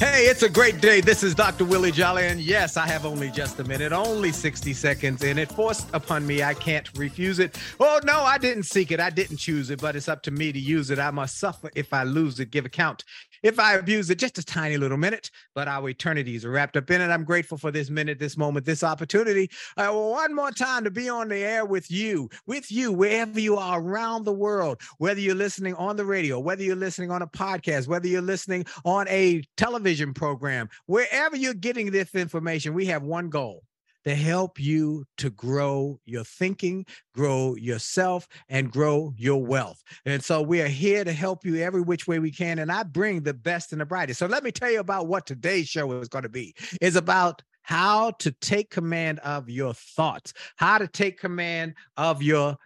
Hey, it's a great day. This is Dr. Willie Jolly, and yes, I have only just a minute, only 60 seconds in it. Forced upon me, I can't refuse it. Oh, no, I didn't seek it. I didn't choose it, but it's up to me to use it. I must suffer if I lose it, give account if I abuse it just a tiny little minute, but our eternities are wrapped up in it. I'm grateful for this minute, this moment, this opportunity. Uh, one more time to be on the air with you, with you, wherever you are around the world, whether you're listening on the radio, whether you're listening on a podcast, whether you're listening on a television program, wherever you're getting this information, we have one goal to help you to grow your thinking, grow yourself, and grow your wealth. And so we are here to help you every which way we can. And I bring the best and the brightest. So let me tell you about what today's show is going to be. It's about how to take command of your thoughts, how to take command of your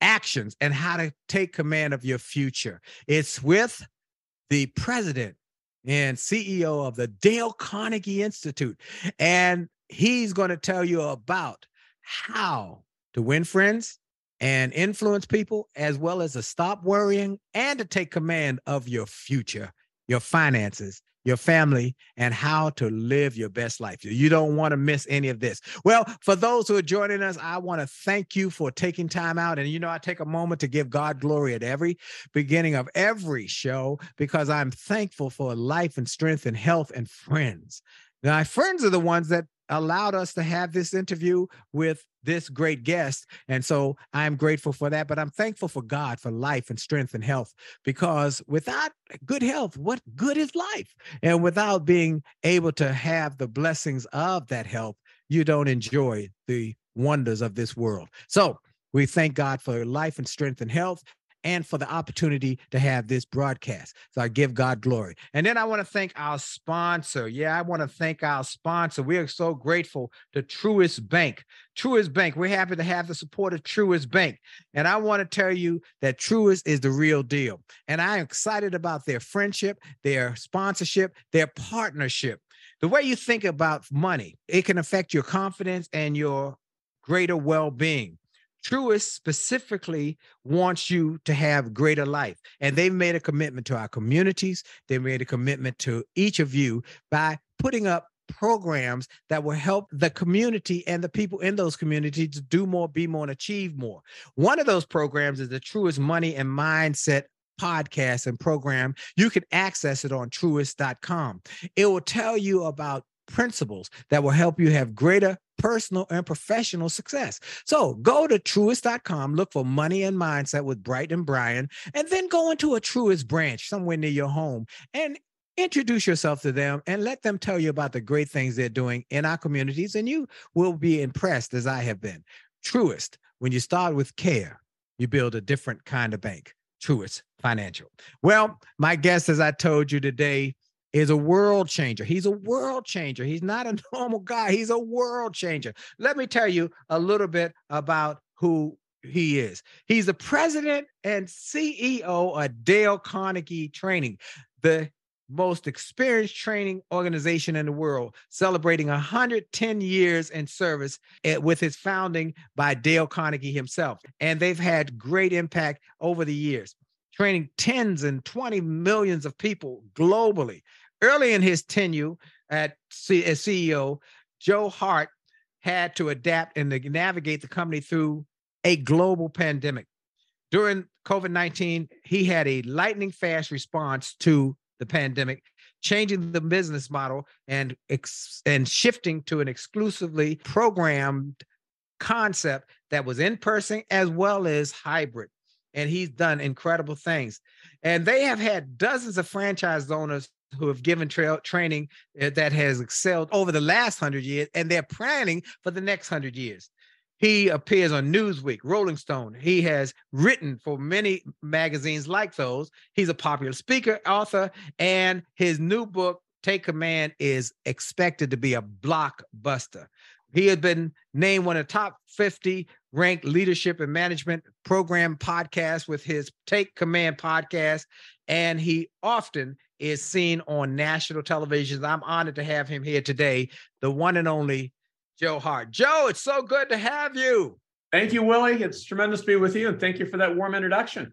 actions, and how to take command of your future. It's with the president and CEO of the Dale Carnegie Institute. And he's going to tell you about how to win friends and influence people, as well as to stop worrying and to take command of your future, your finances, your family, and how to live your best life. You don't want to miss any of this. Well, for those who are joining us, I want to thank you for taking time out. And you know, I take a moment to give God glory at every beginning of every show because I'm thankful for life and strength and health and friends. My friends are the ones that allowed us to have this interview with this great guest. And so I'm grateful for that. But I'm thankful for God for life and strength and health because without good health, what good is life? And without being able to have the blessings of that health, you don't enjoy the wonders of this world. So we thank God for life and strength and health and for the opportunity to have this broadcast. So I give God glory. And then I want to thank our sponsor. Yeah, I want to thank our sponsor. We are so grateful to Truist Bank. Truist Bank, we're happy to have the support of Truist Bank. And I want to tell you that Truist is the real deal. And I'm excited about their friendship, their sponsorship, their partnership. The way you think about money, it can affect your confidence and your greater well being. Truist specifically wants you to have greater life. And they've made a commitment to our communities. They made a commitment to each of you by putting up programs that will help the community and the people in those communities to do more, be more, and achieve more. One of those programs is the Truist Money and Mindset podcast and program. You can access it on truist.com. It will tell you about principles that will help you have greater personal and professional success. So go to truist.com, look for money and mindset with Bright and Brian, and then go into a Truist branch somewhere near your home and introduce yourself to them and let them tell you about the great things they're doing in our communities. And you will be impressed as I have been. Truist, when you start with care, you build a different kind of bank. Truist Financial. Well, my guest, as I told you today, is a world changer. He's a world changer. He's not a normal guy. He's a world changer. Let me tell you a little bit about who he is. He's the president and CEO of Dale Carnegie Training, the most experienced training organization in the world, celebrating 110 years in service eh, with its founding by Dale Carnegie himself. And they've had great impact over the years, training tens and 20 millions of people globally. Early in his tenure at C- as CEO, Joe Hart had to adapt and to navigate the company through a global pandemic. During COVID 19, he had a lightning fast response to the pandemic, changing the business model and ex- and shifting to an exclusively programmed concept that was in person as well as hybrid. And he's done incredible things. And they have had dozens of franchise owners who have given tra- training eh, that has excelled over the last hundred years, and they're planning for the next hundred years. He appears on Newsweek, Rolling Stone. He has written for many magazines like those. He's a popular speaker, author, and his new book, Take Command, is expected to be a blockbuster. He had been named one of the top 50 ranked leadership and management program podcasts with his Take Command podcast. And he often is seen on national television. I'm honored to have him here today, the one and only Joe Hart. Joe, it's so good to have you. Thank you, Willie. It's tremendous to be with you, and thank you for that warm introduction.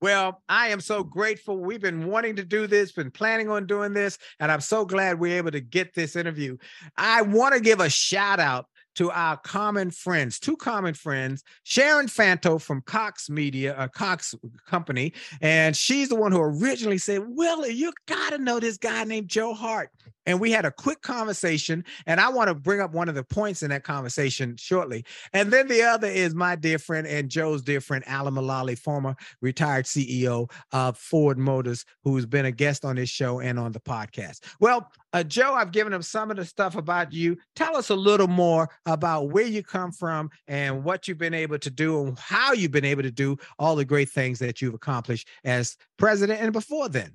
Well, I am so grateful. We've been wanting to do this, been planning on doing this, and I'm so glad we're able to get this interview. I want to give a shout out to our common friends, two common friends, Sharon Fanto from Cox Media, a Cox company, and she's the one who originally said, Willie, you got to know this guy named Joe Hart. And we had a quick conversation, and I want to bring up one of the points in that conversation shortly. And then the other is my dear friend and Joe's dear friend, Alan Mulally, former retired CEO of Ford Motors, who's been a guest on this show and on the podcast. Well, uh, Joe, I've given him some of the stuff about you. Tell us a little more about where you come from and what you've been able to do and how you've been able to do all the great things that you've accomplished as president and before then.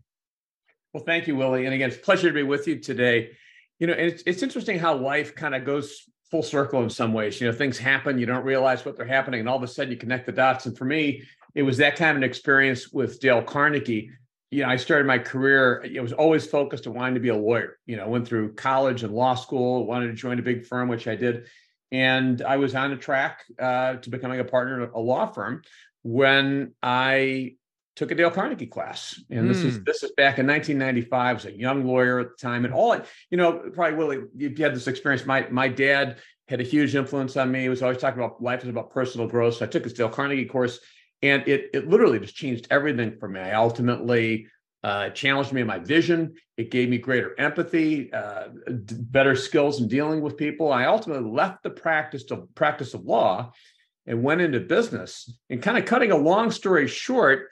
Well, thank you, Willie. And again, it's a pleasure to be with you today. You know, it's, it's interesting how life kind of goes full circle in some ways. You know, things happen, you don't realize what they're happening, and all of a sudden you connect the dots. And for me, it was that kind of an experience with Dale Carnegie you know, I started my career, it was always focused on wanting to be a lawyer. You know, went through college and law school, wanted to join a big firm, which I did. And I was on a track uh, to becoming a partner at a law firm when I took a Dale Carnegie class. And mm. this is hmm. this is back in 1995. I was a young lawyer at the time. And all you know, probably Willie, you had this experience. My my dad had a huge influence on me. He was always talking about life is about personal growth. So I took this Dale Carnegie course and it it literally just changed everything for me. I ultimately uh, challenged me in my vision. It gave me greater empathy, uh, d- better skills in dealing with people. I ultimately left the practice to practice of law and went into business. And kind of cutting a long story short,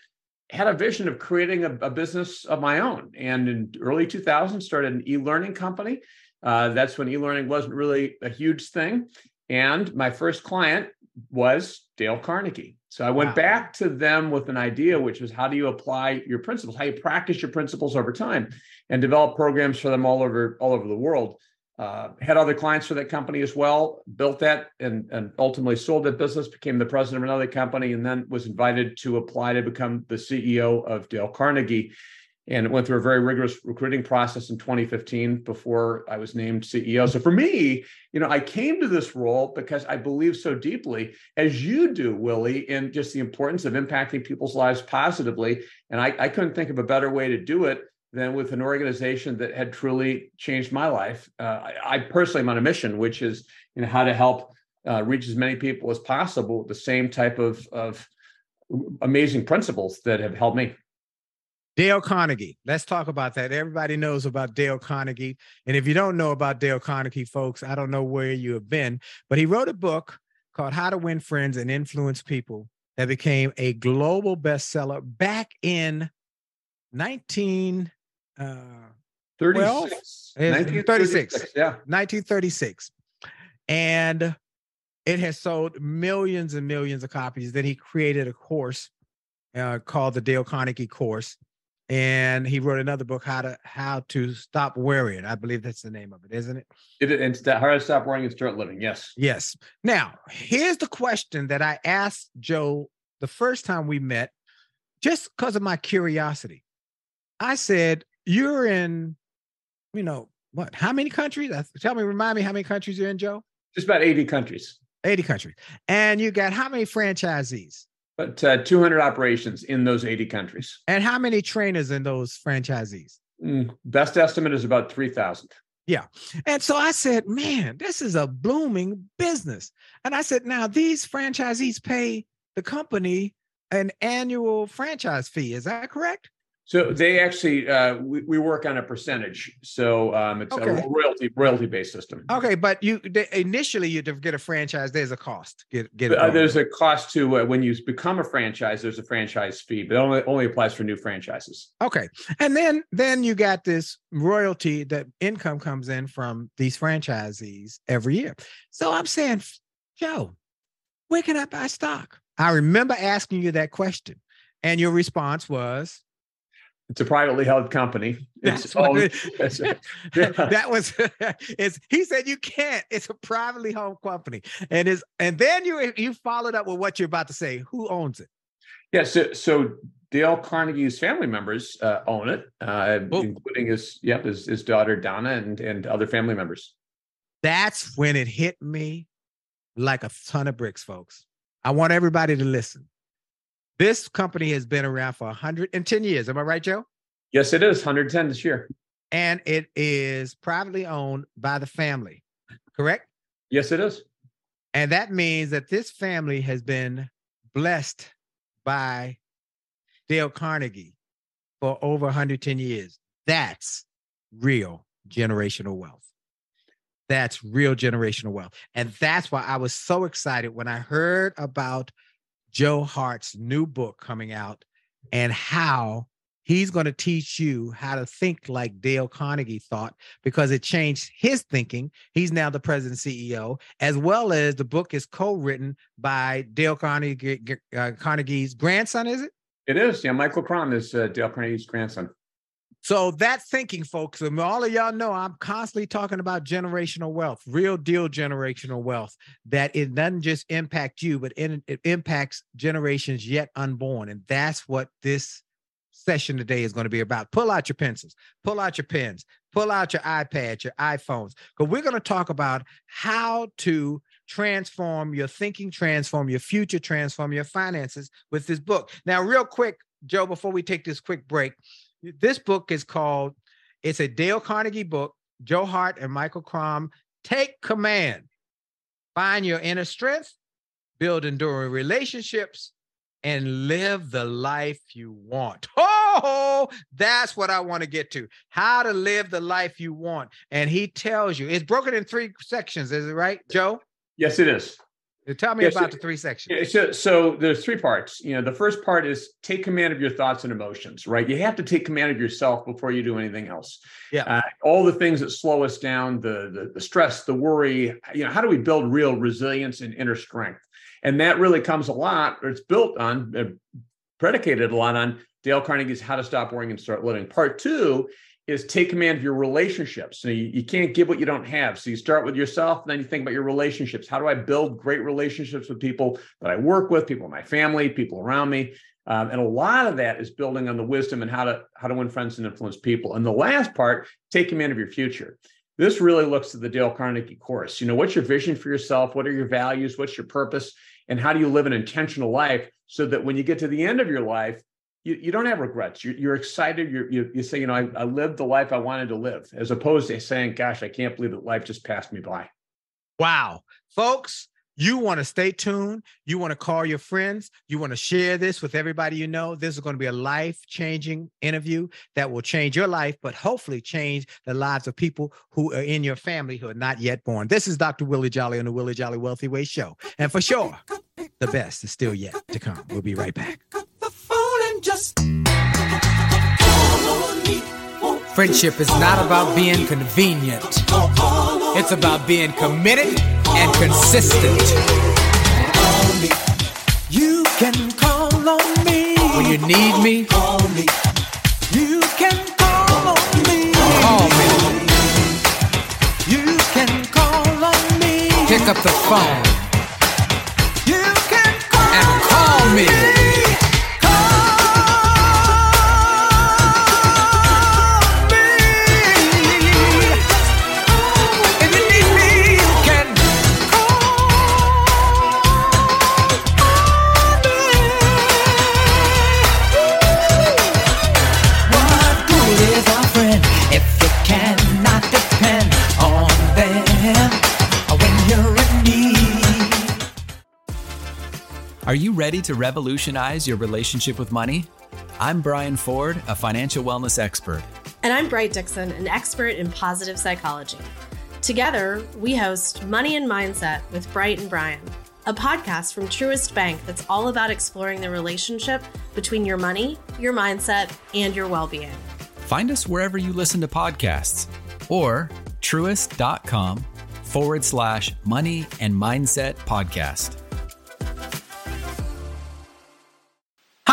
had a vision of creating a, a business of my own. And in early 2000, started an e-learning company. Uh, that's when e-learning wasn't really a huge thing. And my first client was Dale Carnegie. So I went wow. back to them with an idea, which was how do you apply your principles, how you practice your principles over time, and develop programs for them all over all over the world. Uh, had other clients for that company as well. Built that and and ultimately sold that business. Became the president of another company, and then was invited to apply to become the CEO of Dale Carnegie and it went through a very rigorous recruiting process in 2015 before I was named CEO. So for me, you know, I came to this role because I believe so deeply, as you do, Willie, in just the importance of impacting people's lives positively. And I, I couldn't think of a better way to do it than with an organization that had truly changed my life. Uh, I, I, personally am on a mission, which is you know how to help uh, reach as many people as possible with the same type of of amazing principles that have helped me. Dale Carnegie. Let's talk about that. Everybody knows about Dale Carnegie. And if you don't know about Dale Carnegie, folks, I don't know where you have been, but he wrote a book called How to Win Friends and Influence People that became a global bestseller back in 19 uh, 36. 1936. Yeah. 1936. And it has sold millions and millions of copies. Then he created a course uh, called the Dale Carnegie course and he wrote another book, How to How to Stop Worrying. I believe that's the name of it, isn't it? It, it's that how to stop worrying and start living. Yes. Yes. Now, here's the question that I asked Joe the first time we met, just because of my curiosity. I said, You're in, you know, what? How many countries? Tell me, remind me how many countries you're in, Joe? Just about 80 countries. 80 countries. And you got how many franchisees? But uh, 200 operations in those 80 countries. And how many trainers in those franchisees? Mm, best estimate is about 3,000. Yeah. And so I said, man, this is a blooming business. And I said, now these franchisees pay the company an annual franchise fee. Is that correct? So they actually uh, we, we work on a percentage. So um, it's okay. a royalty royalty based system. Okay, but you they, initially you to get a franchise, there's a cost. Get get uh, there's a cost to uh, when you become a franchise. There's a franchise fee, but it only only applies for new franchises. Okay, and then then you got this royalty that income comes in from these franchisees every year. So I'm saying, Joe, where can I buy stock? I remember asking you that question, and your response was it's a privately held company. It's owned, that was it's he said you can't. It's a privately held company. And is and then you you followed up with what you're about to say. Who owns it? Yeah, so so Dale Carnegie's family members uh, own it, uh, including his yep, his, his daughter Donna and and other family members. That's when it hit me like a ton of bricks, folks. I want everybody to listen. This company has been around for 110 years. Am I right, Joe? Yes, it is 110 this year. And it is privately owned by the family, correct? Yes, it is. And that means that this family has been blessed by Dale Carnegie for over 110 years. That's real generational wealth. That's real generational wealth. And that's why I was so excited when I heard about Joe Hart's new book coming out and how he's going to teach you how to think like Dale Carnegie thought because it changed his thinking. He's now the president CEO, as well as the book is co-written by Dale Carnegie, uh, Carnegie's grandson. Is it? It is. Yeah, Michael Crom is uh, Dale Carnegie's grandson. So that thinking, folks, and all of y'all know I'm constantly talking about generational wealth, real deal generational wealth, that it doesn't just impact you, but it, impacts generations yet unborn. And that's what this session today is going to be about. Pull out your pencils, pull out your pens, pull out your iPads, your iPhones, because we're going to talk about how to transform your thinking, transform your future, transform your finances with this book. Now, real quick, Joe, before we take this quick break, this book is called, it's a Dale Carnegie book, Joe Hart and Michael Crom. Take command, find your inner strength, build enduring relationships, and live the life you want. Oh, that's what I want to get to. How to live the life you want. And he tells you it's broken in three sections, is it right, Joe? Yes, it is. Tell me yeah, about so, the three sections. Yeah, so, so there's three parts. You know, the first part is take command of your thoughts and emotions. Right, you have to take command of yourself before you do anything else. Yeah, uh, all the things that slow us down, the, the the stress, the worry. You know, how do we build real resilience and inner strength? And that really comes a lot, or it's built on, uh, predicated a lot on Dale Carnegie's How to Stop Worrying and Start Living. Part two is take command of your relationships. So you, you can't give what you don't have. So you start with yourself, and then you think about your relationships. How do I build great relationships with people that I work with, people in my family, people around me? Um, and a lot of that is building on the wisdom and how to how to win friends and influence people. And the last part, take command of your future. This really looks at the Dale Carnegie course. You know, what's your vision for yourself? What are your values? What's your purpose? And how do you live an intentional life so that when you get to the end of your life, you, you don't have regrets. You're, you're excited. You're, you, you say, you know, I, I lived the life I wanted to live, as opposed to saying, gosh, I can't believe that life just passed me by. Wow. Folks, you want to stay tuned. You want to call your friends. You want to share this with everybody you know. This is going to be a life changing interview that will change your life, but hopefully change the lives of people who are in your family who are not yet born. This is Dr. Willie Jolly on the Willie Jolly Wealthy Way Show. And for sure, the best is still yet to come. We'll be right back. Friendship is not about being convenient. It's about being committed and consistent. You can call on me when you need me. Call me You can call on me. Call me. You can call on me. Pick up the phone. You can call and call me. Are you ready to revolutionize your relationship with money? I'm Brian Ford, a financial wellness expert. And I'm Bright Dixon, an expert in positive psychology. Together, we host Money and Mindset with Bright and Brian, a podcast from Truist Bank that's all about exploring the relationship between your money, your mindset, and your well being. Find us wherever you listen to podcasts or truist.com forward slash money and mindset podcast.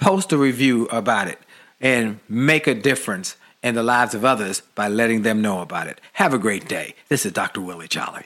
post a review about it and make a difference in the lives of others by letting them know about it. Have a great day. This is Dr. Willie Jolly.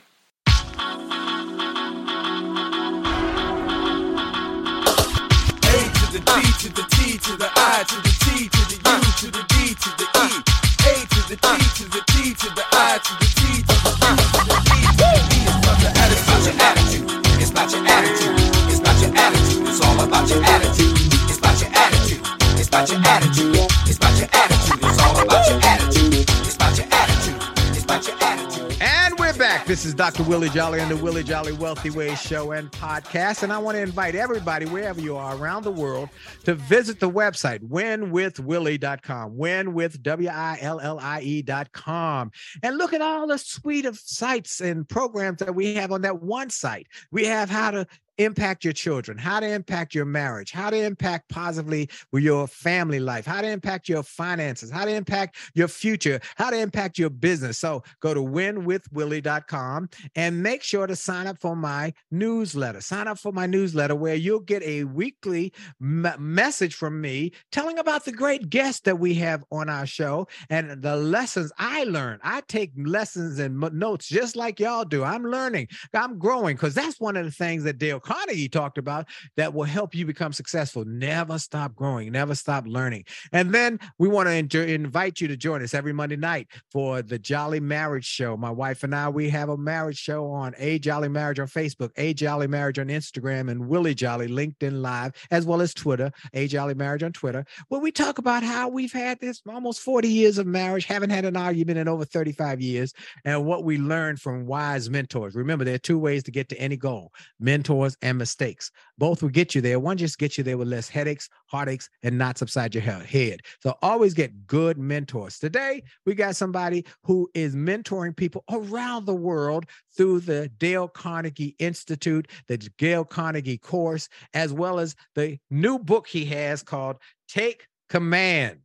Dr. Willie Jolly on the Willie Jolly Wealthy Ways Show and Podcast. And I want to invite everybody, wherever you are around the world, to visit the website, winwithwillie.com, win with W I L L I E.com. And look at all the suite of sites and programs that we have on that one site. We have how to impact your children, how to impact your marriage, how to impact positively with your family life, how to impact your finances, how to impact your future, how to impact your business. So go to winwithwillie.com and make sure to sign up for my newsletter. Sign up for my newsletter where you'll get a weekly me- message from me telling about the great guests that we have on our show and the lessons I learned. I take lessons and notes just like y'all do. I'm learning, I'm growing because that's one of the things that Dale Carnegie talked about that will help you become successful. Never stop growing, never stop learning. And then we want to invite you to join us every Monday night for the Jolly Marriage Show. My wife and I, we have a marriage show on A Jolly Marriage on Facebook, A Jolly Marriage on Instagram, and Willie Jolly LinkedIn Live, as well as Twitter, A Jolly Marriage on Twitter, where we talk about how we've had this almost 40 years of marriage, haven't had an argument in over 35 years, and what we learned from wise mentors. Remember, there are two ways to get to any goal mentors and mistakes. Both will get you there. One just gets you there with less headaches, heartaches, and knots upside your head. So always get good mentors. Today, we got somebody who is mentoring people around the world through the Dale Carnegie Institute, the Dale Carnegie course, as well as the new book he has called Take Command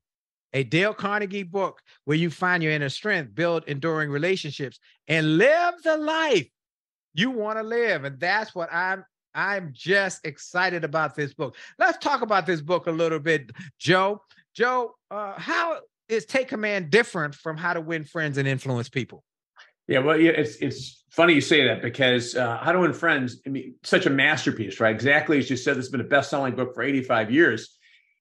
a Dale Carnegie book where you find your inner strength, build enduring relationships, and live the life you want to live. And that's what I'm I'm just excited about this book. Let's talk about this book a little bit, Joe. Joe, uh, how is Take Command different from How to Win Friends and Influence People? Yeah, well, yeah, it's it's funny you say that because uh, How to Win Friends, I mean, such a masterpiece, right? Exactly as you said, this has been a best-selling book for 85 years,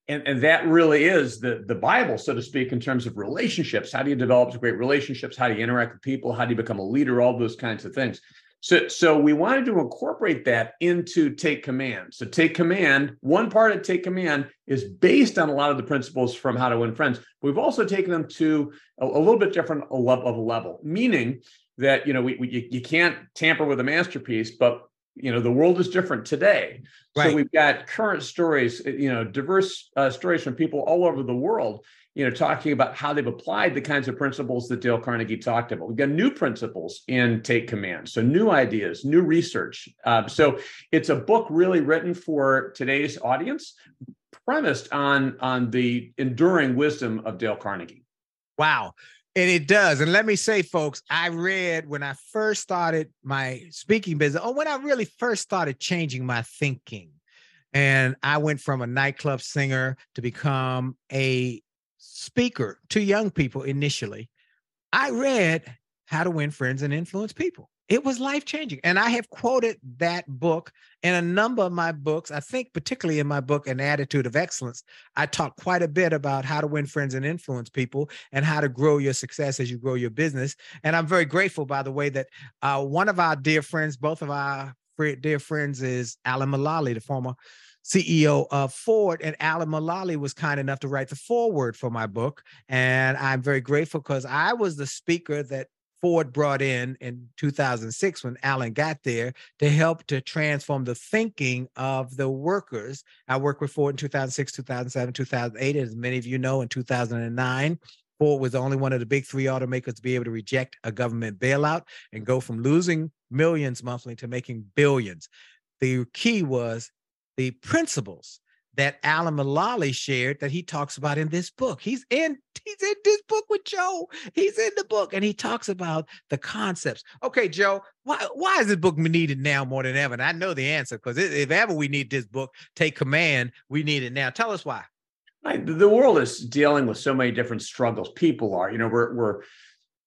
and and that really is the the Bible, so to speak, in terms of relationships. How do you develop great relationships? How do you interact with people? How do you become a leader? All those kinds of things. So, so we wanted to incorporate that into Take Command. So, Take Command, one part of Take Command is based on a lot of the principles from How to Win Friends. We've also taken them to a, a little bit different level of a level, meaning that you know we, we you, can't tamper with a masterpiece, but you know the world is different today. Right. So we've got current stories, you know, diverse uh, stories from people all over the world you know, talking about how they've applied the kinds of principles that Dale Carnegie talked about. We've got new principles in Take Command, so new ideas, new research. Uh, so it's a book really written for today's audience, premised on on the enduring wisdom of Dale Carnegie. Wow. And it does. And let me say, folks, I read when I first started my speaking business, or when I really first started changing my thinking. And I went from a nightclub singer to become a speaker to young people initially, I read How to Win Friends and Influence People. It was life changing. And I have quoted that book in a number of my books. I think, particularly in my book, An Attitude of Excellence, I talk quite a bit about how to win friends and influence people and how to grow your success as you grow your business. And I'm very grateful, by the way, that uh, one of our dear friends, both of our dear friends, is Alan Mulally, the former CEO of Ford, and Alan Mulally was kind enough to write the foreword for my book. And I'm very grateful because I was the speaker that Ford brought in in 2006 when Alan got there to help to transform the thinking of the workers. I worked with Ford in 2006, 2007, 2008. As many of you know, in 2009, Ford was the only one of the big three automakers to be able to reject a government bailout and go from losing millions monthly to making billions. The key was the principles that Alan Mulally shared that he talks about in this book. He's in he's in this book with Joe. He's in the book and he talks about the concepts. Okay, Joe, why why is this book needed now more than ever? And I know the answer because if ever we need this book, take command, we need it now. Tell us why. The world is dealing with so many different struggles. People are, you know, we're we're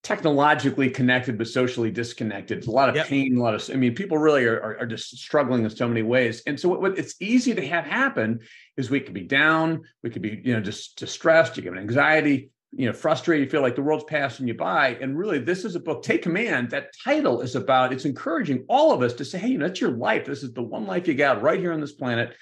technologically connected but socially disconnected. It's a lot of yep. pain, a lot of. I mean, people really are, are, are just struggling in so many ways. And so, what, what, it's easy to have happen is we could be down, we could be you know just distressed, you get an anxiety, you know, frustrated, you feel like the world's passing you by. And really, this is a book. Take command. That title is about. It's encouraging all of us to say, hey, you know, that's your life. This is the one life you got right here on this planet.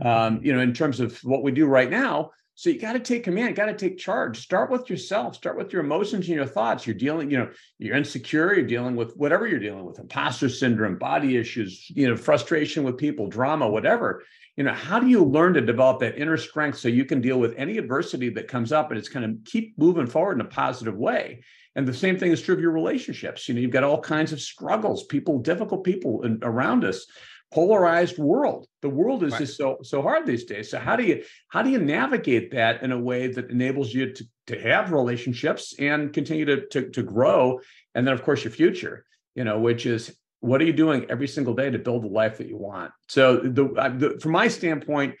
Um, you know, in terms of what we do right now so you got to take command, got to take charge. Start with yourself, start with your emotions and your thoughts. You're dealing, you know, you're insecure, you're dealing with whatever you're dealing with, imposter syndrome, body issues, you know, frustration with people, drama, whatever. You know, how do you learn to develop that inner strength so you can deal with any adversity that comes up and it's kind of keep moving forward in a positive way? And the same thing is true of your relationships. You know, you've got all kinds of struggles, people, difficult people around us polarized world. The world is right. just so so hard these days. So how do you how do you navigate that in a way that enables you to to have relationships and continue to to, to grow? And then of course your future, you know, which is what are you doing every single day to build the life that you want? So the, the from my standpoint,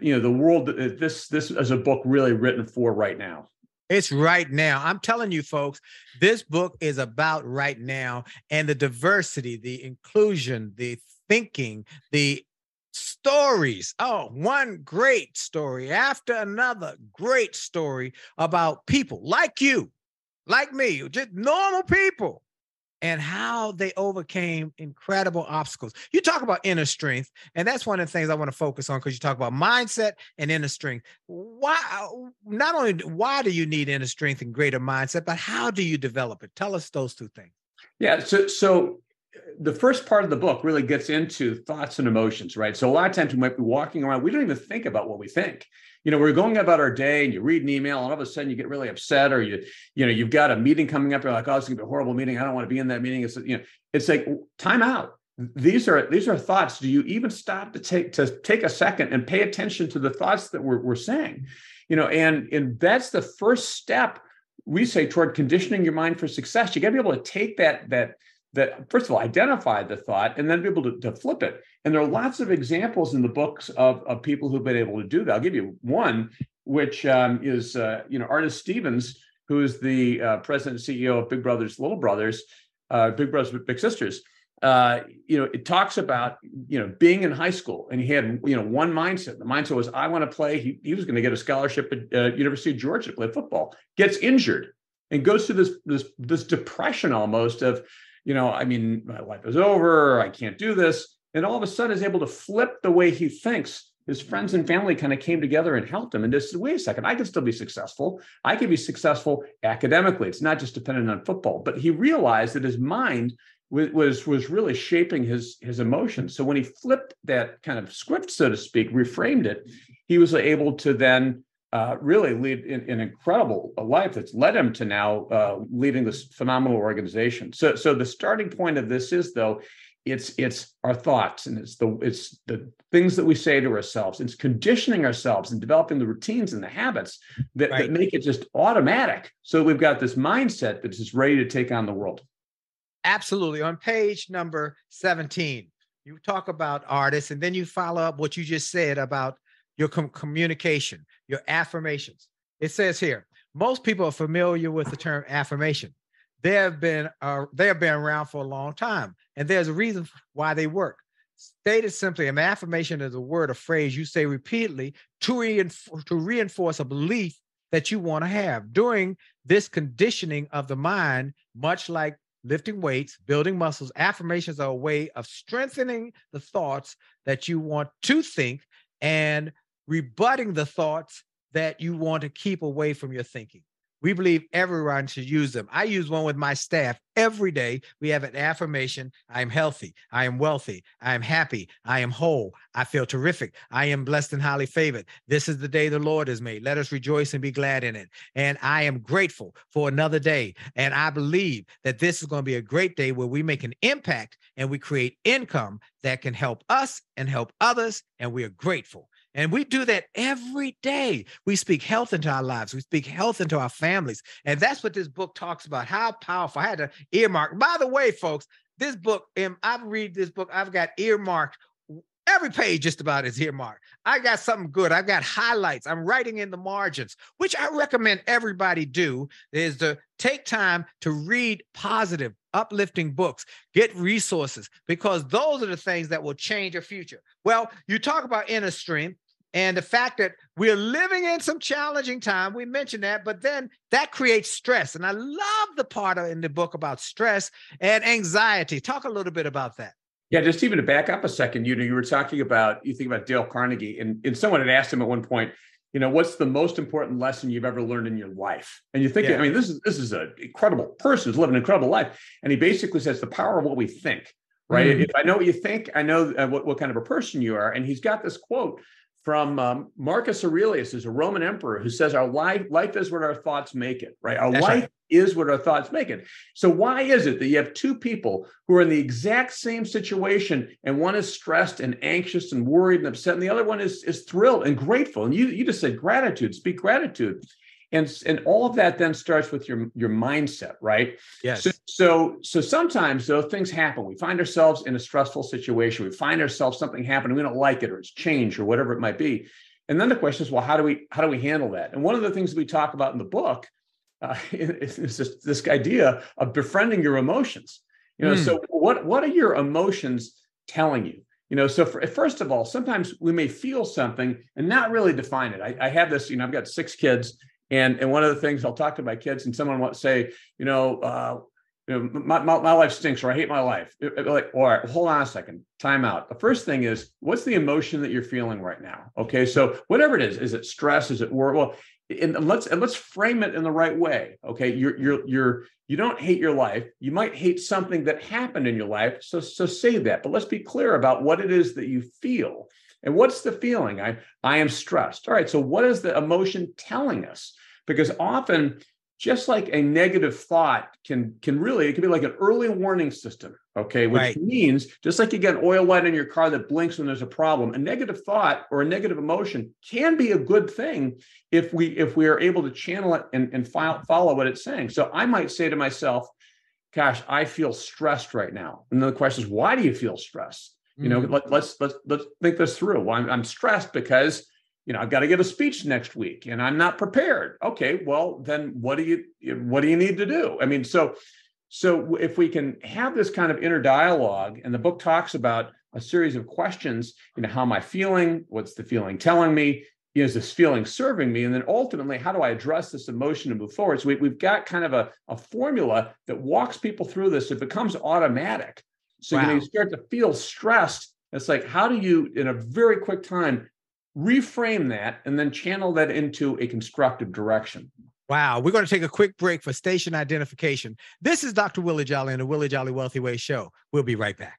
you know, the world uh, this this is a book really written for right now. It's right now. I'm telling you, folks, this book is about right now and the diversity, the inclusion, the thinking, the stories. Oh, one great story after another great story about people like you, like me, just normal people, and how they overcame incredible obstacles. You talk about inner strength, and that's one of the things I want to focus on because you talk about mindset and inner strength. Why, not only why do you need inner strength and greater mindset, but how do you develop it? Tell us those two things. Yeah. So, so the first part of the book really gets into thoughts and emotions, right? So a lot of times we might be walking around, we don't even think about what we think. You know, we're going about our day and you read an email and all of a sudden you get really upset or you, you know, you've got a meeting coming up. You're like, oh, it's gonna be a horrible meeting. I don't want to be in that meeting. It's, you know, it's like time out. These are these are thoughts. Do you even stop to take to take a second and pay attention to the thoughts that we're, we're saying? You know, and and that's the first step we say toward conditioning your mind for success. You got to be able to take that that that first of all identify the thought and then be able to, to flip it. And there are lots of examples in the books of, of people who've been able to do that. I'll give you one, which um, is uh, you know Artis Stevens, who is the uh, president and CEO of Big Brothers Little Brothers, uh, Big Brothers Big Sisters. Uh, you know, it talks about you know being in high school, and he had you know one mindset. The mindset was, I want to play. He, he was going to get a scholarship at uh, University of Georgia to play football. Gets injured and goes through this this this depression almost of you know, I mean, my life is over. I can't do this. And all of a sudden is able to flip the way he thinks. His friends and family kind of came together and helped him. And just said, wait a second, I can still be successful. I can be successful academically. It's not just dependent on football. But he realized that his mind was was really shaping his his emotions. So when he flipped that kind of script, so to speak, reframed it, he was able to then uh, really lead an, an, incredible life that's led him to now uh, leading this phenomenal organization. So, so the starting point of this is though, it's it's our thoughts and it's the it's the things that we say to ourselves. It's conditioning ourselves and developing the routines and the habits that, right. that make it just automatic. So we've got this mindset that's just ready to take on the world. Absolutely. On page number 17, you talk about Artis and then you follow up what you just said about your com- communication, your affirmations. It says here, most people are familiar with the term affirmation. They have been uh, they have been around for a long time, and there's a reason why they work. Stated simply, an affirmation is a word or phrase you say repeatedly to, reinf- to reinforce a belief that you want to have. During this conditioning of the mind, much like lifting weights, building muscles, affirmations are a way of strengthening the thoughts that you want to think and rebutting the thoughts that you want to keep away from your thinking. We believe everyone should use them. I use one with my staff every day. We have an affirmation I am healthy. I am wealthy. I am happy. I am whole. I feel terrific. I am blessed and highly favored. This is the day the Lord has made. Let us rejoice and be glad in it. And I am grateful for another day. And I believe that this is going to be a great day where we make an impact and we create income that can help us and help others. And we are grateful. And we do that every day. We speak health into our lives. We speak health into our families. And that's what this book talks about. How powerful. I had to earmark. By the way, folks, this book, and I've read this book, I've got earmarked every page just about is earmarked. I got something good. I've got highlights. I'm writing in the margins, which I recommend everybody do is to take time to read positive, uplifting books, get resources, because those are the things that will change your future. Well, you talk about inner strength and the fact that we're living in some challenging time we mentioned that but then that creates stress. And i love the part in the book about stress and anxiety. Talk a little bit about that. Yeah just even to back up a second you know you were talking about you think about dale carnegie and, and someone had asked him at one point you know what's the most important lesson you've ever learned in your life? And you think yeah. i mean this is this is an incredible person who's living an incredible life and he basically says the power of what we think right? Mm-hmm. if i know what you think i know uh, what, what kind of a person you are. And he's got this quote from um, Marcus Aurelius, who's a Roman emperor, who says our life life is what our thoughts make it. Right, our That's life right. is what our thoughts make it. So why is it that you have two people who are in the exact same situation, and one is stressed and anxious and worried and upset, and the other one is is thrilled and grateful? And you you just said gratitude. Speak gratitude and and all of that then starts with your your mindset right? Yes. so so, so sometimes though things happen. We find ourselves in a stressful situation. We find ourselves something happening. We don't like it or it's change or whatever it might be. And then the question is well how do we how do we handle that? And one of the things we talk about in the book uh, is, is this, this idea of befriending your emotions. You know mm. so what what are your emotions telling you? You know so for, first of all sometimes we may feel something and not really define it. I, I have this you know i've got six kids and and one of the things I'll talk to my kids, and someone will say, you know, uh, you know, my, my, my, life stinks, or I hate my life. It, it, like, all right, hold on a second, time out. The first thing is, what's the emotion that you're feeling right now? Okay, so whatever it is, is it stress? Is it work? Well, and let's and let's frame it in the right way. Okay, you're you're you're you don't hate your life. You might hate something that happened in your life. So so say that, but let's be clear about what it is that you feel. And what's the feeling? I I am stressed. All right. So what is the emotion telling us? Because often just like a negative thought can can really it can be like an early warning system okay which right. means just like you get an oil light in your car that blinks when there's a problem a negative thought or a negative emotion can be a good thing if we if we are able to channel it and, and file, follow what it's saying so i might say to myself gosh, I feel stressed right now. And then the question is, why do you feel stressed? You know, Mm-hmm. let, let's let's let's think this through. Well, I'm, I'm stressed because you know I've got to give a speech next week and I'm not prepared. Okay, well then what do you what do you need to do? I mean, so so if we can have this kind of inner dialogue, and the book talks about a series of questions, you know, how am I feeling? What's the feeling telling me? Is this feeling serving me? And then ultimately, how do I address this emotion and move forward? So we, we've got kind of a, a formula that walks people through this. It becomes automatic. So Wow. when you start to feel stressed, it's like, how do you, in a very quick time, reframe that and then channel that into a constructive direction? Wow. We're going to take a quick break for station identification. This is Dr. Willie Jolley and the Willie Jolley Wealthy Way Show. We'll be right back.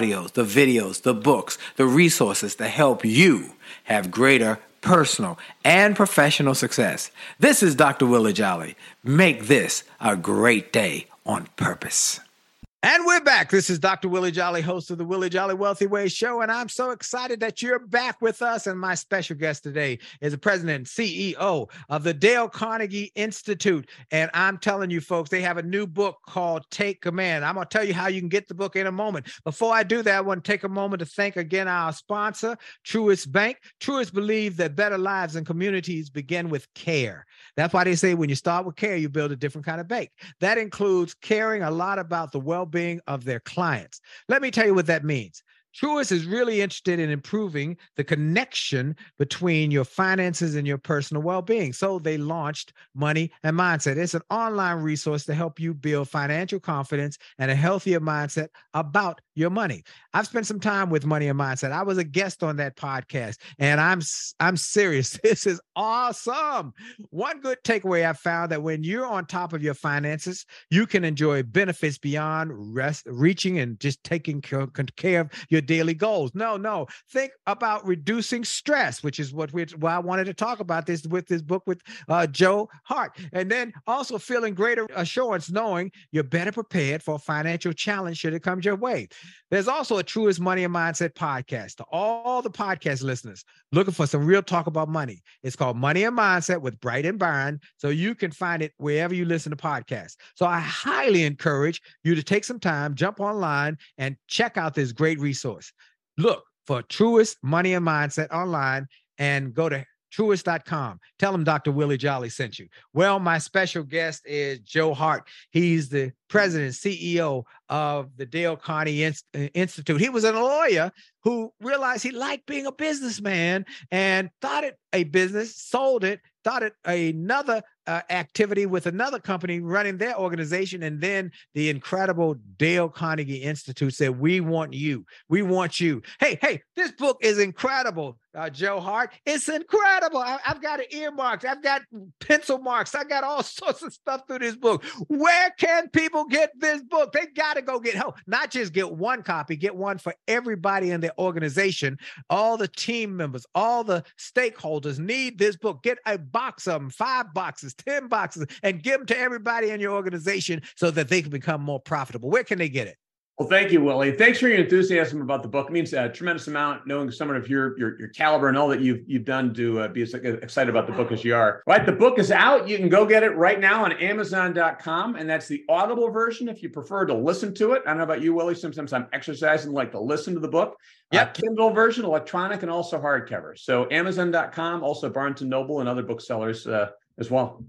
audios, the videos, the books, the resources to help you have greater personal and professional success. This is Dr. Willie Jolley. Make this a great day on purpose. And we're back. This is Dr. Willie Jolley, host of the Willie Jolley Wealthy Way Show. And I'm so excited that you're back with us. And my special guest today is the president and CEO of the Dale Carnegie Institute. And I'm telling you, folks, they have a new book called Take Command. I'm going to tell you how you can get the book in a moment. Before I do that, I want to take a moment to thank again our sponsor, Truist Bank. Truist believe that better lives and communities begin with care. That's why they say when you start with care, you build a different kind of bank. That includes caring a lot about the well being of their clients. Let me tell you what that means. Truist is really interested in improving the connection between your finances and your personal well being. So they launched Money and Mindset. It's an online resource to help you build financial confidence and a healthier mindset about your money. I've spent some time with Money and Mindset. I was a guest on that podcast and I'm I'm serious. This is awesome. One good takeaway I found that when you're on top of your finances, you can enjoy benefits beyond rest, reaching and just taking care care of your daily goals. No, no. Think about reducing stress, which is what we why I wanted to talk about this with this book with uh, Joe Hart, and then also feeling greater assurance knowing you're better prepared for a financial challenge should it come your way. There's also a Truist Money and Mindset podcast to all the podcast listeners looking for some real talk about money. It's called Money and Mindset with Bright and Brian. So you can find it wherever you listen to podcasts. So I highly encourage you to take some time, jump online, and check out this great resource. Look for Truist Money and Mindset online and go to truist.com. Tell them Dr. Willie Jolley sent you. Well, my special guest is Joe Hart. He's the president, CEO of the Dale Carnegie uh, Institute. He was a lawyer who realized he liked being a businessman and thought it a business, sold it, thought it another uh, activity with another company running their organization. And then the incredible Dale Carnegie Institute said, We want you. We want you. Hey, hey, this book is incredible, uh, Joe Hart. It's incredible. I, I've got it earmarked, I've got pencil marks, I got all sorts of stuff through this book. Where can people get this book? They got to go get help, not just get one copy, get one for everybody in their organization. All the team members, all the stakeholders need this book. Get a box of them, five boxes boxes, 10 boxes, and give them to everybody in your organization so that they can become more profitable. Where can they get it? Well, thank you, Willie. Thanks for your enthusiasm about the book. It means a tremendous amount knowing someone of your your, your caliber and all that you've you've done to uh, be as excited about the book as you are. Right, the book is out. You can go get it right now on Amazon.com, and that's the Audible version. If you prefer to listen to it, I don't know about you, Willie. Sometimes I'm exercising, like to listen to the book. Yeah, uh, Kindle version, electronic, and also hardcover. So Amazon.com, also Barnes and Noble, and other booksellers uh, as well.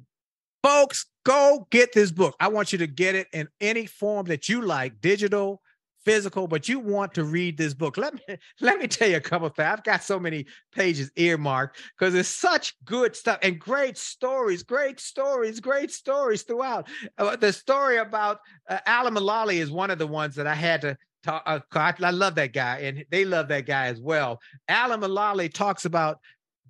Folks, go get this book. I want you to get it in any form that you like, digital, physical, but you want to read this book. Let me let me tell you a couple of things. I've got so many pages earmarked because it's such good stuff and great stories, great stories, great stories throughout. Uh, the story about uh, Alan Mulally is one of the ones that I had to talk. Uh, I love that guy, and they love that guy as well. Alan Mulally talks about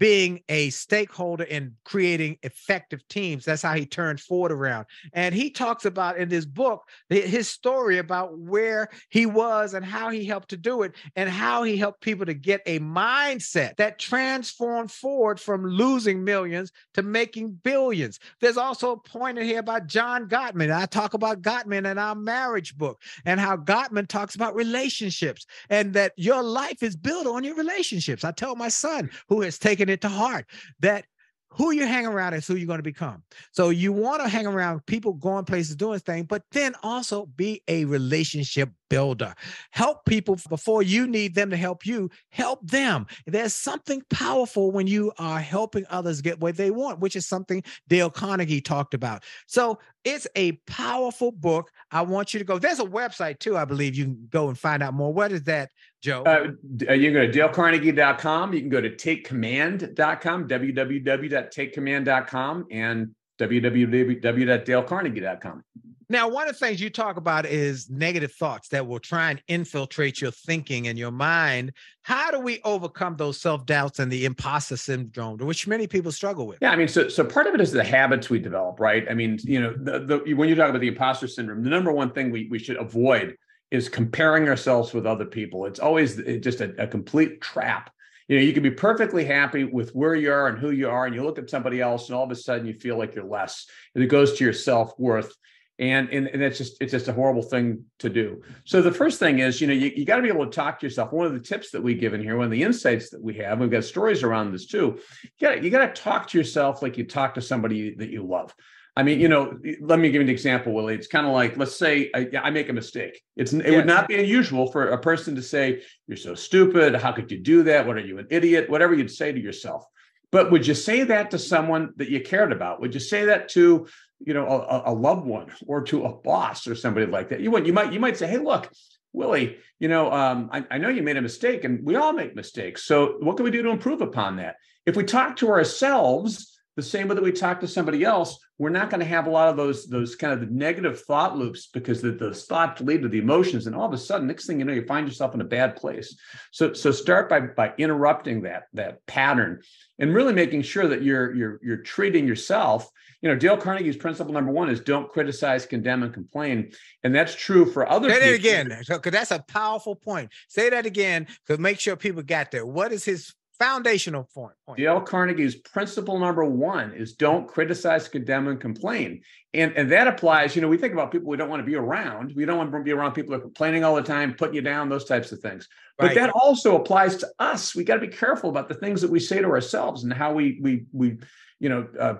being a stakeholder in creating effective teams. That's how he turned Ford around. And he talks about in this book his story about where he was and how he helped to do it and how he helped people to get a mindset that transformed Ford from losing millions to making billions. There's also a point in here about John Gottman. I talk about Gottman in our marriage book and how Gottman talks about relationships and that your life is built on your relationships. I tell my son who has taken it to heart that who you hang around is who you're going to become. So you want to hang around people going places, doing things, but then also be a relationship builder. Help people before you need them to help you. Help them. There's something powerful when you are helping others get what they want, which is something Dale Carnegie talked about. So it's a powerful book. I want you to go. There's a website too, I believe you can go and find out more. What is that, Joe? Uh, uh you can go to dalecarnegie.com. You can go to takecommand.com, www.takecommand.com, and www.dalecarnegie.com. Now, one of the things you talk about is negative thoughts that will try and infiltrate your thinking and your mind. How do we overcome those self doubts and the imposter syndrome, which many people struggle with? Yeah, I mean, so so part of it is the habits we develop, right? I mean, you know, the, the when you talk about the imposter syndrome, the number one thing we we should avoid is comparing ourselves with other people. It's always eh, just a, a complete trap you know you can be perfectly happy with where you are and who you are and you look at somebody else and all of a sudden you feel like you're less and it goes to your self-worth and and, and it's just it's just a horrible thing to do so the first thing is you know you, you got to be able to talk to yourself one of the tips that we give in here one of the insights that we have we've got stories around this too you got you got to talk to yourself like you talk to somebody that you love I mean, you know, let me give you an example, Willie. It's kind of like, let's say I, I, make a mistake. It's it would not be unusual for a person to say, "You're so stupid. How could you do that? What are you, an idiot?" Whatever you'd say to yourself. But would you say that to someone that you cared about? Would you say that to you know a, a loved one or to a boss or somebody like that. You would you might you might say hey look willie you know um, I, I know you made a mistake and we all make mistakes. So what can we do to improve upon that? If we talk to ourselves the same way that we talk to somebody else we're not going to have a lot of those those kind of negative thought loops because the, those thoughts lead to the emotions and all of a sudden next thing you know you find yourself in a bad place. So so start by by interrupting that that pattern and really making sure that you're you're you're treating yourself. You know dale carnegie's principle number one is don't criticize condemn and complain and that's true for other say that again because that's a powerful point. Say that again to make sure people got there. What is his foundational point. Dale Carnegie's principle number one is don't criticize, condemn, and complain. And, and that applies, you know, we think about people we don't want to be around. We don't want to be around people who are complaining all the time, putting you down, those types of things. But that also applies to us. We got to be careful about the things that we say to ourselves and how we we we, you know, uh,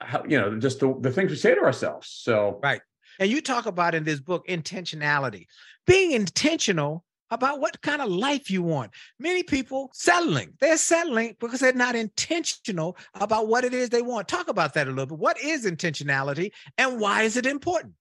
how, you know, just the, the things we say to ourselves. So right. And you talk about in this book intentionality. Being intentional about what kind of life you want. Many people settling. They're settling because they're not intentional about what it is they want. Talk about that a little bit. What is intentionality and why is it important?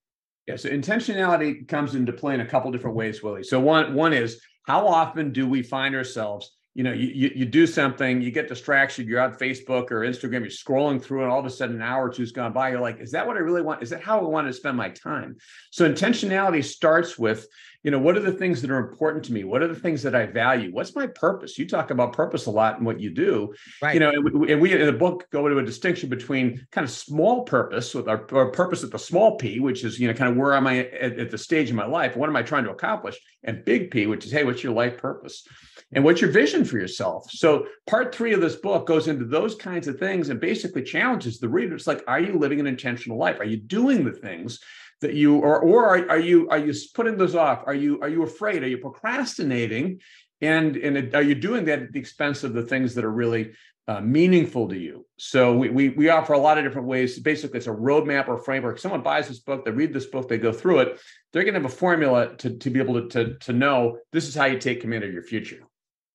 Yeah, so intentionality comes into play in a couple different ways, Willie. So one one is how often do we find ourselves you know, you, you, you do something, you get distracted, you're on Facebook or Instagram, you're scrolling through, and all of a sudden an hour or two's gone by. You're like, is that what I really want? Is that how I want to spend my time? So intentionality starts with you know what are the things that are important to me? What are the things that i value? What's my purpose? You talk about purpose a lot in what you do. Right. you know and we, and we in the book go into a distinction between kind of small purpose with our, our purpose at the small p which is you know kind of where am i at, at the stage in my life? What am i trying to accomplish? And big p which is hey what's your life purpose? And what's your vision for yourself? So part three of this book goes into those kinds of things and basically challenges the reader. It's like are you living an intentional life? Are you doing the things that you or or are, are you are you putting those off? Are you are you afraid? Are you procrastinating? And and are you doing that at the expense of the things that are really uh, meaningful to you? So we, we we offer a lot of different ways. Basically it's a roadmap or framework. Someone buys this book they read this book they go through it they're going to have a formula to, to be able to, to to know this is how you take command of your future.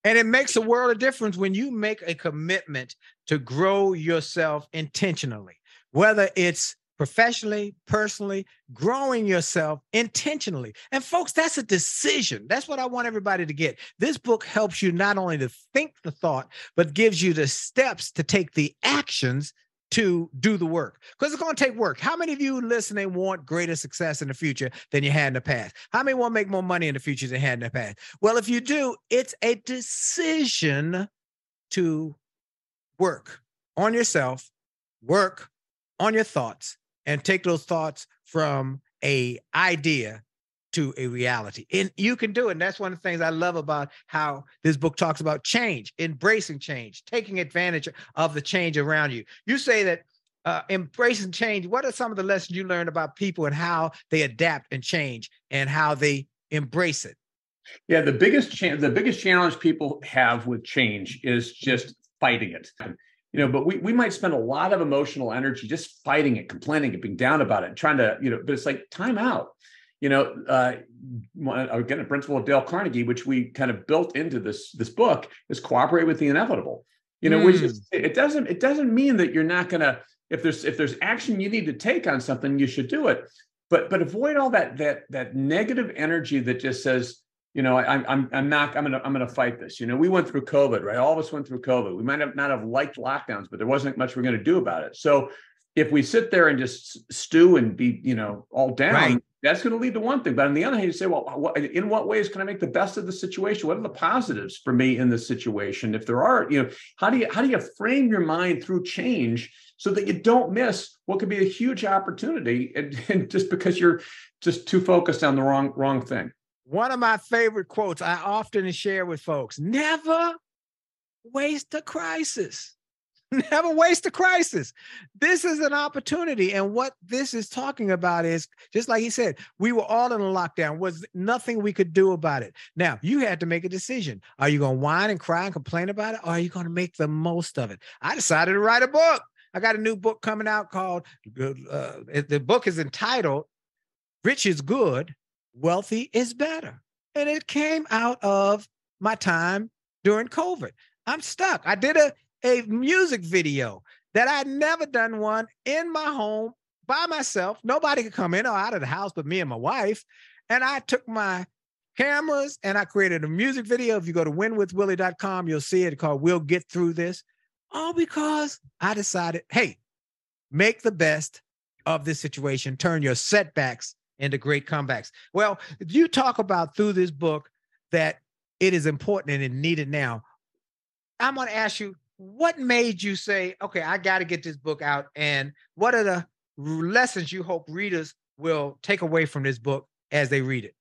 And it makes a world of difference when you make a commitment to grow yourself intentionally, whether it's professionally, personally, growing yourself intentionally. And folks, that's a decision. That's what I want everybody to get. This book helps you not only to think the thought, but gives you the steps to take the actions to do the work because it's going to take work. How many of you listening want greater success in the future than you had in the past? How many want to make more money in the future than you had in the past? Well, if you do, it's a decision to work on yourself, work on your thoughts, and take those thoughts from a idea to a reality. And you can do it. And that's one of the things I love about how this book talks about change, embracing change, taking advantage of the change around you. You say that uh, embracing change. What are some of the lessons you learned about people and how they adapt and change and how they embrace it? Yeah, the biggest cha- the biggest challenge people have with change is just fighting it. You know, but we we might spend a lot of emotional energy just fighting it, complaining it, being down about it, trying to, you know, but it's like time out. You know, uh, again, a principle of Dale Carnegie, which we kind of built into this this book, is cooperate with the inevitable. You know, which is it doesn't it doesn't mean that you're not gonna if there's if there's action you need to take on something, you should do it. But but avoid all that that that negative energy that just says, you know, I, I'm I'm not I'm gonna I'm gonna fight this. You know, we went through COVID, right? All of us went through COVID. We might have not have liked lockdowns, but there wasn't much we're going to do about it. So if we sit there and just stew and be, you know, all down, Right. that's going to lead to one thing. But on the other hand, you say, well, what, in what ways can I make the best of the situation? What are the positives for me in this situation? If there are, you know, how do you how do you frame your mind through change so that you don't miss what could be a huge opportunity, and, and just because you're just too focused on the wrong wrong thing. One of my favorite quotes I often share with folks never waste a crisis. Never waste a crisis. This is an opportunity. And what this is talking about is just like he said, we were all in a lockdown, was nothing we could do about it. Now, you had to make a decision. Are you going to whine and cry and complain about it? Or are you going to make the most of it? I decided to write a book. I got a new book coming out called, uh, the book is entitled Rich is Good, Wealthy is Better. And it came out of my time during COVID. I'm stuck. I did a, a music video that I'd never done one in my home by myself. Nobody could come in or out of the house but me and my wife. And I took my cameras and I created a music video. If you go to winwithwillie.com, you'll see it called We'll Get Through This. All because I decided, hey, make the best of this situation, turn your setbacks into great comebacks. Well, you talk about through this book that it is important and it needed now. I'm going to ask you, what made you say, okay, I got to get this book out? And what are the lessons you hope readers will take away from this book as they read it?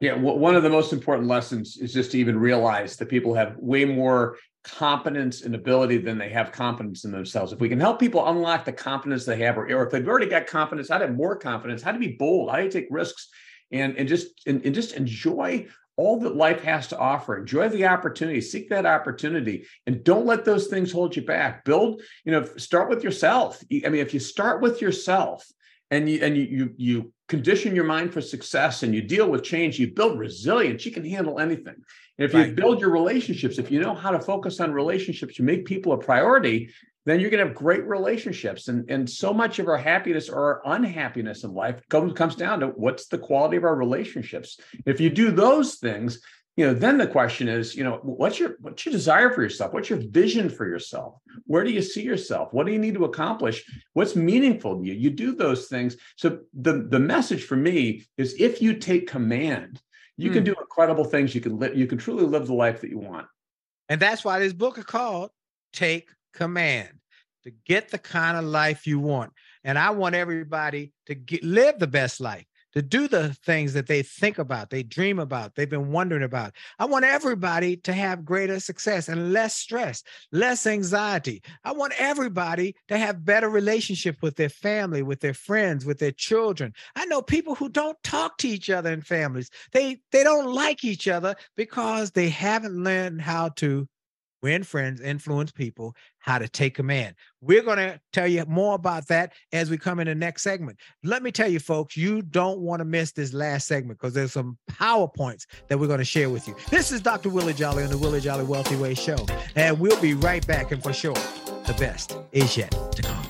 Yeah, one of the most important lessons is just to even realize that people have way more competence and ability than they have confidence in themselves. If we can help people unlock the confidence they have, or, or if they've already got confidence, how to have more confidence, how to be bold, how to take risks, and and just and, and just enjoy all that life has to offer. Enjoy the opportunity, seek that opportunity, and don't let those things hold you back. Build, you know, start with yourself. I mean, if you start with yourself and you and you you, you condition your mind for success and you deal with change, you build resilience, you can handle anything. And if you build your relationships, if you know how to focus on relationships, you make people a priority, then you're going to have great relationships. And, and so much of our happiness or our unhappiness in life comes, comes down to what's the quality of our relationships. If you do those things, you know, then the question is, you know, what's your what's your desire for yourself? What's your vision for yourself? Where do you see yourself? What do you need to accomplish? What's meaningful to you? You do those things. So the the message for me is if you take command, you can Hmm. do incredible things. You can live, you can truly live the life that you want. And that's why this book is called Take Command to get the kind of life you want. And I want everybody to get, live the best life, to do the things that they think about, they dream about, they've been wondering about. I want everybody to have greater success and less stress, less anxiety. I want everybody to have better relationship with their family, with their friends, with their children. I know people who don't talk to each other in families. They they don't like each other because they haven't learned how to win friends, influence people, how to take command. We're going to tell you more about that as we come in the next segment. Let me tell you, folks, you don't want to miss this last segment because there's some PowerPoints that we're going to share with you. This is Dr. Willie Jolley on the Willie Jolley Wealthy Way Show, and we'll be right back. And for sure, the best is yet to come.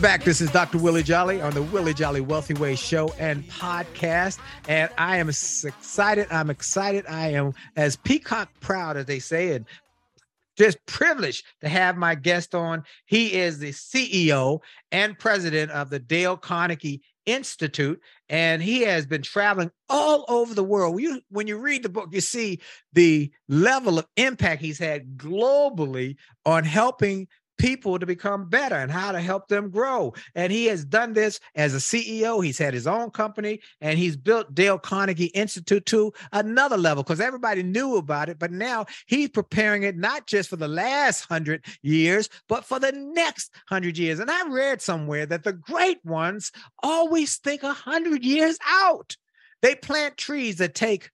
Back. This is Dr. Willie Jolley on the Willie Jolley Wealthy Way show and podcast. And I am excited. I'm excited. I am as peacock proud, as they say, and just privileged to have my guest on. He is the CEO and president of the Dale Carnegie Institute, and he has been traveling all over the world. You, when you read the book, you see the level of impact he's had globally on helping people to become better and how to help them grow. And he has done this as a CEO. He's had his own company and he's built Dale Carnegie Institute to another level because everybody knew about it. But now he's preparing it not just for the last hundred years, but for the next hundred years. And I read somewhere that the great ones always think a hundred years out. They plant trees that take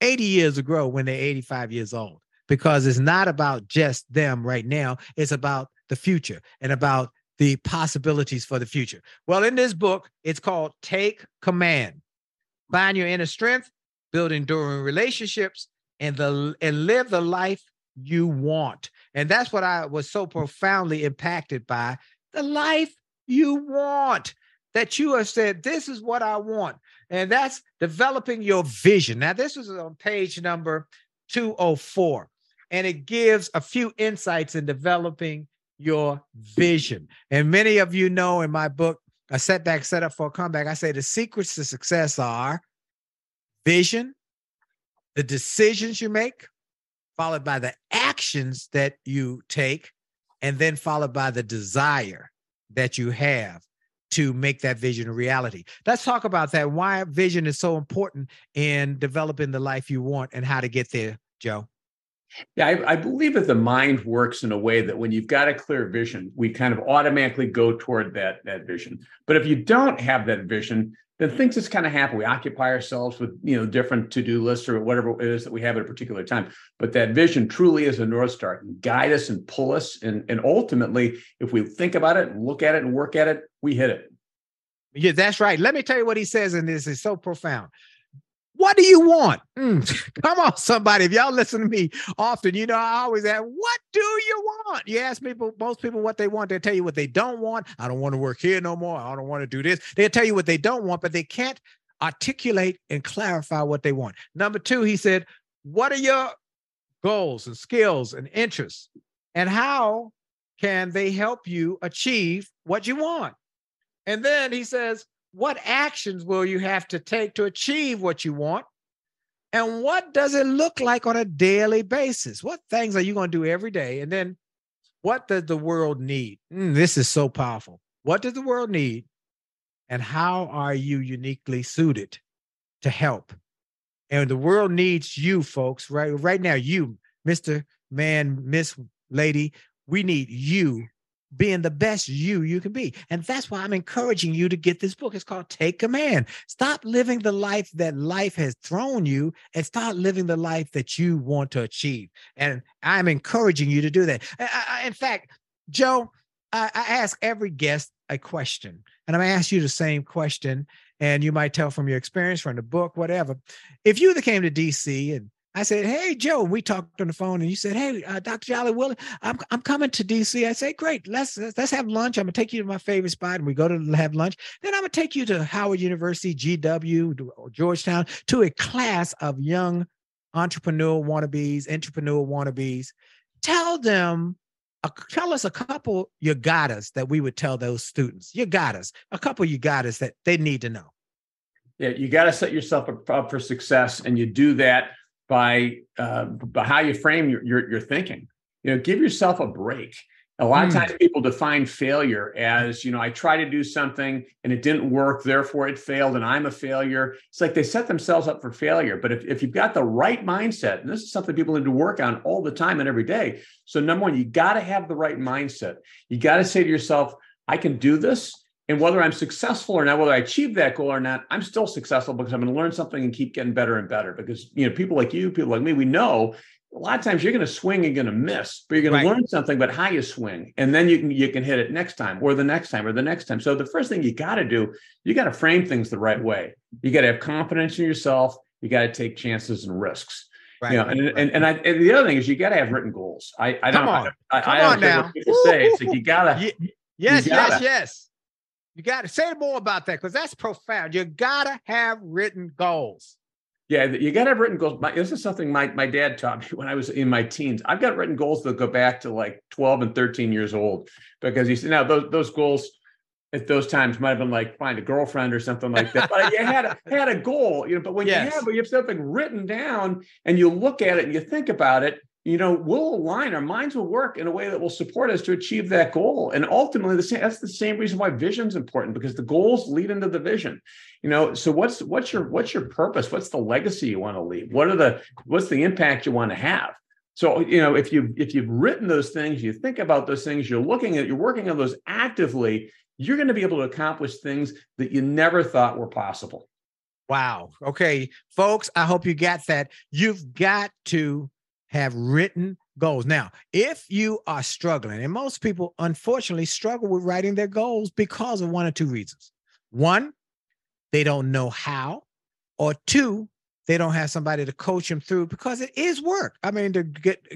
80 years to grow when they're 85 years old because it's not about just them right now. It's about the future and about the possibilities for the future. Well, in this book, it's called Take Command. Find your inner strength, build enduring relationships, and the and live the life you want. And that's what I was so profoundly impacted by. The life you want. That you have said, this is what I want. And that's developing your vision. Now, this is on page number 204 and it gives a few insights in developing your vision. And many of you know in my book, A Setback Set Up for a Comeback, I say the secrets to success are vision, the decisions you make, followed by the actions that you take, and then followed by the desire that you have to make that vision a reality. Let's talk about that. Why vision is so important in developing the life you want and how to get there, Joe. Yeah, I, I, believe that the mind works in a way that when you've got a clear vision, we kind of automatically go toward that that vision. But if you don't have that vision, then things just kind of happen. We occupy ourselves with you know different to do lists or whatever it is that we have at a particular time. But that vision truly is a north star, and guide us and pull us, and and ultimately, if we think about it and look at it and work at it, we hit it. Yeah, that's right. Let me tell you what he says in this. is so profound. What do you want? Mm, come on, somebody. If y'all listen to me often, you know, I always ask, what do you want? You ask people, most people what they want, they tell you what they don't want. I don't want to work here no more. I don't want to do this. They'll tell you what they don't want, but they can't articulate and clarify what they want. Number two, he said, What are your goals and skills and interests? And how can they help you achieve what you want? And then he says, what actions will you have to take to achieve what you want? And what does it look like on a daily basis? What things are you going to do every day? And then what does the world need? Mm, this is so powerful. What does the world need? And how are you uniquely suited to help? And the world needs you, folks, right? Right now, you, Mr. Man, Miss Lady, we need you being the best you you can be. And that's why I'm encouraging you to get this book. It's called Take Command. Stop living the life that life has thrown you and start living the life that you want to achieve. And I'm encouraging you to do that. I, I, in fact, Joe, I, I ask every guest a question, and I'm going to ask you the same question. And you might tell from your experience, from the book, whatever. If you came to DC and I said, "Hey, Joe." We talked on the phone, and you said, "Hey, uh, Dr. Jolley Willie, I'm I'm coming to DC." I say, "Great, let's let's have lunch. I'm gonna take you to my favorite spot, and we go to have lunch. Then I'm gonna take you to Howard University, GW, Georgetown, to a class of young entrepreneur wannabes, entrepreneur wannabes. Tell them." Uh, tell us a couple you got us that we would tell those students. You got us a couple you got us that they need to know. Yeah, you got to set yourself up for success, and you do that by uh, by how you frame your, your, your thinking. You know, give yourself a break. A lot mm. of hmm. times people define failure as, you know, I try to do something and it didn't work, therefore it failed and I'm a failure. It's like they set themselves up for failure. But if, if you've got the right mindset, and this is something people need to work on all the time and every day. So number one, you got to have the right mindset. You got to say to yourself, I can do this. And whether I'm successful or not, whether I achieve that goal or not, I'm still successful because I'm going to learn something and keep getting better and better. Because you know, people like you, people like me, we know a lot of times you're going to swing and going to miss, but you're going right. to learn something about how you swing, and then you can you can hit it next time, or the next time, or the next time. So the first thing you got to do, you got to frame things the right way. You got to have confidence in yourself. You got to take chances and risks. Right. You know, and, and, and, I, and the other thing is you got to have written goals. I, I don't, on. I, Come I, I on now. people say. It's like you gotta. yes, you gotta, yes, yes. You got to say more about that because that's profound. You got to have written goals. Yeah, you got to have written goals. My, this is something my, my dad taught me when I was in my teens. I've got written goals that go back to like 12 and 13 years old because he said, now those, those goals, at those times might have been like find a girlfriend or something like that. But you had a, had a goal, you know. But when Yes. you have you have something written down and you look at it and you think about it, you know, we'll align our minds will work in a way that will support us to achieve that goal. And ultimately, the same that's the same reason why vision's important because the goals lead into the vision. You know, so what's what's your what's your purpose? What's the legacy you want to leave? What are the what's the impact you want to have? So you know, if you if you've written those things, you think about those things, you're looking at, you're working on those actively, you're going to be able to accomplish things that you never thought were possible. Wow. Okay, folks, I hope you got that. You've got to have written goals. Now, if you are struggling, and most people unfortunately struggle with writing their goals because of one or two reasons. One, they don't know how, or two, they don't have somebody to coach them through because it is work. I mean, to get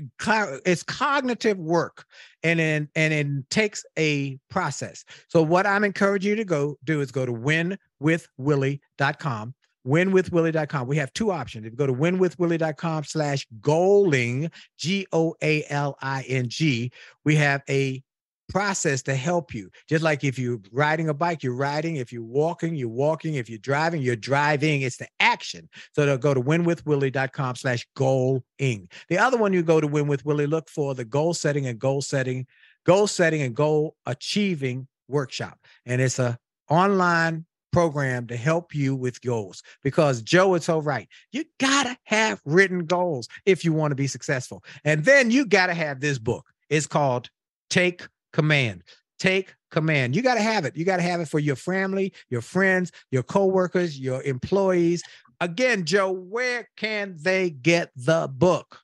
it's cognitive work, and then and it takes a process. So what I'm encouraging you to go do is go to winwithwillie.com. Winwithwillie.com. We have two options. If you go to winwithwillie.com slash goaling, G O A L I N G, we have a process to help you. Just like if you're riding a bike, you're riding. If you're walking, you're walking. If you're driving, you're driving. It's the action. So they'll go to winwithwillie.com slash goaling. The other one you go to Win with Willie, look for the goal setting and goal setting, goal setting and goal achieving workshop. And it's a online program to help you with goals because Joe is so right. You gotta have written goals if you want to be successful. And then you gotta have this book. It's called Take Command. Take command. You got to have it. You got to have it for your family, your friends, your coworkers, your employees. Again, Joe, where can they get the book?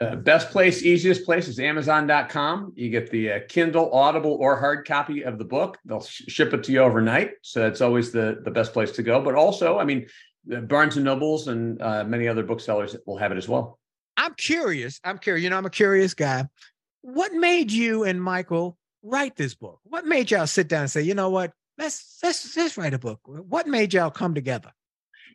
Uh, best place, easiest place is Amazon.com. You get the uh, Kindle, Audible, or hard copy of the book. They'll sh- ship it to you overnight, so that's always the the best place to go. But also, I mean, Barnes and Nobles and uh, many other booksellers will have it as well. I'm curious. I'm curious. You know, I'm a curious guy. What made you and Michael write this book? What made y'all sit down and say, you know what? Let's let's let's write a book. What made y'all come together?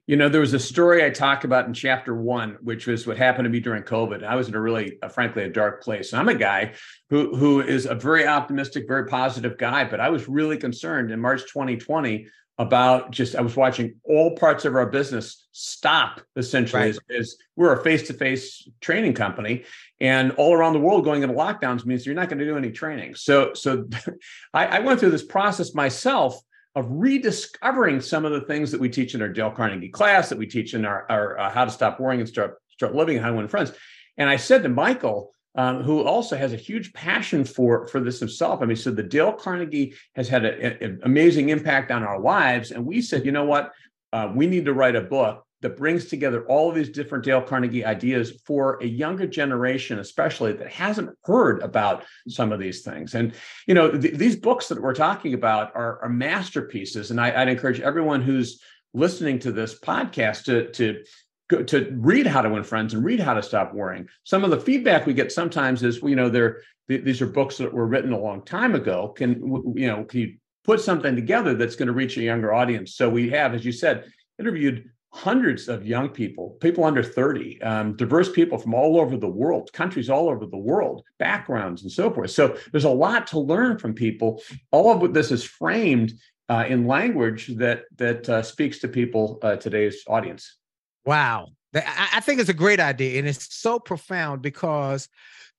You know, there was a story I talked about in chapter one, which was what happened to me during COVID. I was in a really, uh, frankly, a dark place. I'm a guy who who is a very optimistic, very positive guy, but I was really concerned in March 2020 about just I was watching all parts of our business stop essentially Right. as, as we're a face-to-face training company and all around the world going into lockdowns means you're not going to do any training. So so I, I went through this process myself of rediscovering some of the things that we teach in our Dale Carnegie class, that we teach in our, our uh, How to Stop Worrying and Start Start Living, How to Win Friends. And I said to Michael, um, who also has a huge passion for for this himself. I mean, so the Dale Carnegie has had an amazing impact on our lives, and we said, you know what, uh, we need to write a book that brings together all of these different Dale Carnegie ideas for a younger generation, especially that hasn't heard about some of these things. And you know, th- these books that we're talking about are, are masterpieces, and I, I'd encourage everyone who's listening to this podcast to to go to read how to win friends and read how to stop worrying. Some of the feedback we get sometimes is you know they're th- these are books that were written a long time ago. Can you know can you put something together that's going to reach a younger audience? So we have as you said interviewed hundreds of young people people under 30 um, diverse people from all over the world countries all over the world backgrounds and so forth so there's a lot to learn from people all of this is framed uh, in language that that uh, speaks to people uh, today's audience Wow. I, think it's a great idea, and it's so profound because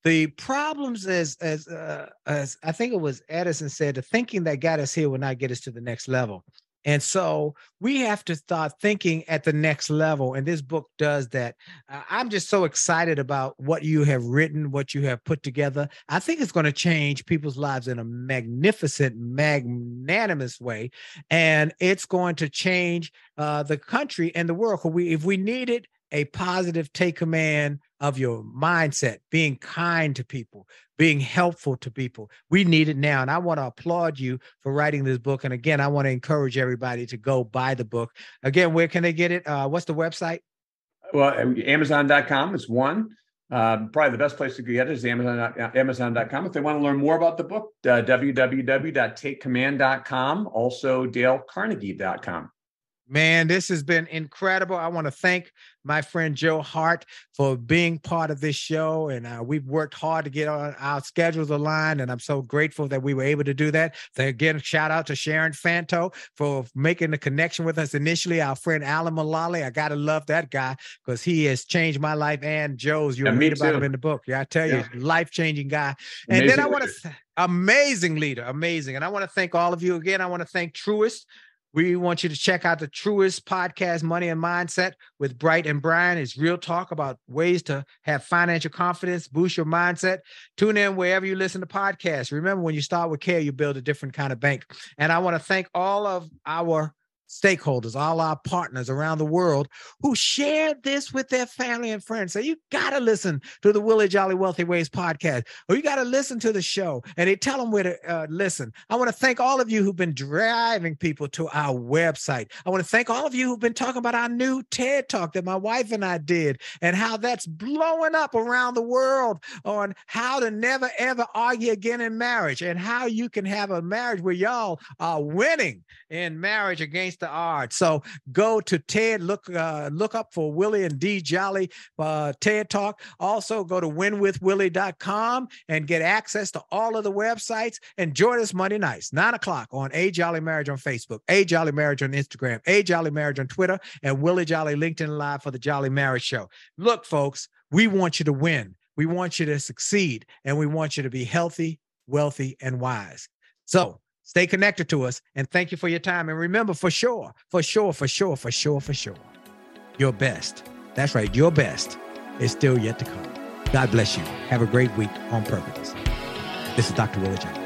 the problems, as as uh, as I think it was Edison said, the thinking that got us here will not get us to the next level. And so we have to start thinking at the next level. And this book does that. I'm just so excited about what you have written, what you have put together. I think it's going to change people's lives in a magnificent, magnanimous way. And it's going to change uh, the country and the world. 'Cause We, if we needed a positive take command of your mindset, being kind to people, being helpful to people, we need it now. And I want to applaud you for writing this book. And again, I want to encourage everybody to go buy the book. Again, where can they get it? Uh, what's the website? Well, um, Amazon.com is one. Uh, probably the best place to get it is Amazon, Amazon.com. If they want to learn more about the book, uh, www.takecommand.com, also DaleCarnegie.com. Man, this has been incredible. I want to thank my friend Joe Hart for being part of this show. And uh, we've worked hard to get on our schedules aligned. And I'm so grateful that we were able to do that. So again, shout out to Sharon Fanto for making the connection with us initially. Our friend Alan Mulally. I got to love that guy because he has changed my life and Joe's. You Yeah, read about too. him in the book. Yeah, I tell Yeah. you, life changing guy. And Amazing then I want to, amazing leader, amazing. And I want to thank all of you again. I want to thank Truist. We want you to check out the Truist podcast, Money and Mindset, with Bright and Brian. It's real talk about ways to have financial confidence, boost your mindset. Tune in wherever you listen to podcasts. Remember, when you start with care, you build a different kind of bank. And I want to thank all of our stakeholders, all our partners around the world who shared this with their family and friends. So you got to listen to the Willie Jolley Wealthy Ways podcast, or you got to listen to the show and they tell them where to uh, listen. I want to thank all of you who've been driving people to our website. I want to thank all of you who've been talking about our new TED talk that my wife and I did and how that's blowing up around the world on how to never ever argue again in marriage and how you can have a marriage where y'all are winning in marriage against the odds. So go to TED, look uh, look up for Willie and Dee Jolly uh, TED Talk. Also go to winwithwillie.com and get access to all of the websites. And join us Monday nights, nine o'clock on A Jolly Marriage on Facebook, A Jolly Marriage on Instagram, A Jolly Marriage on Twitter, and Willie Jolly LinkedIn Live for the Jolly Marriage Show. Look, folks, we want you to win. We want you to succeed, and we want you to be healthy, wealthy, and wise. So stay connected to us and thank you for your time. And remember, for sure, for sure, for sure, for sure, for sure, your best. That's right, your best is still yet to come. God bless you. Have a great week on purpose. This is Dr. Willie Jolly.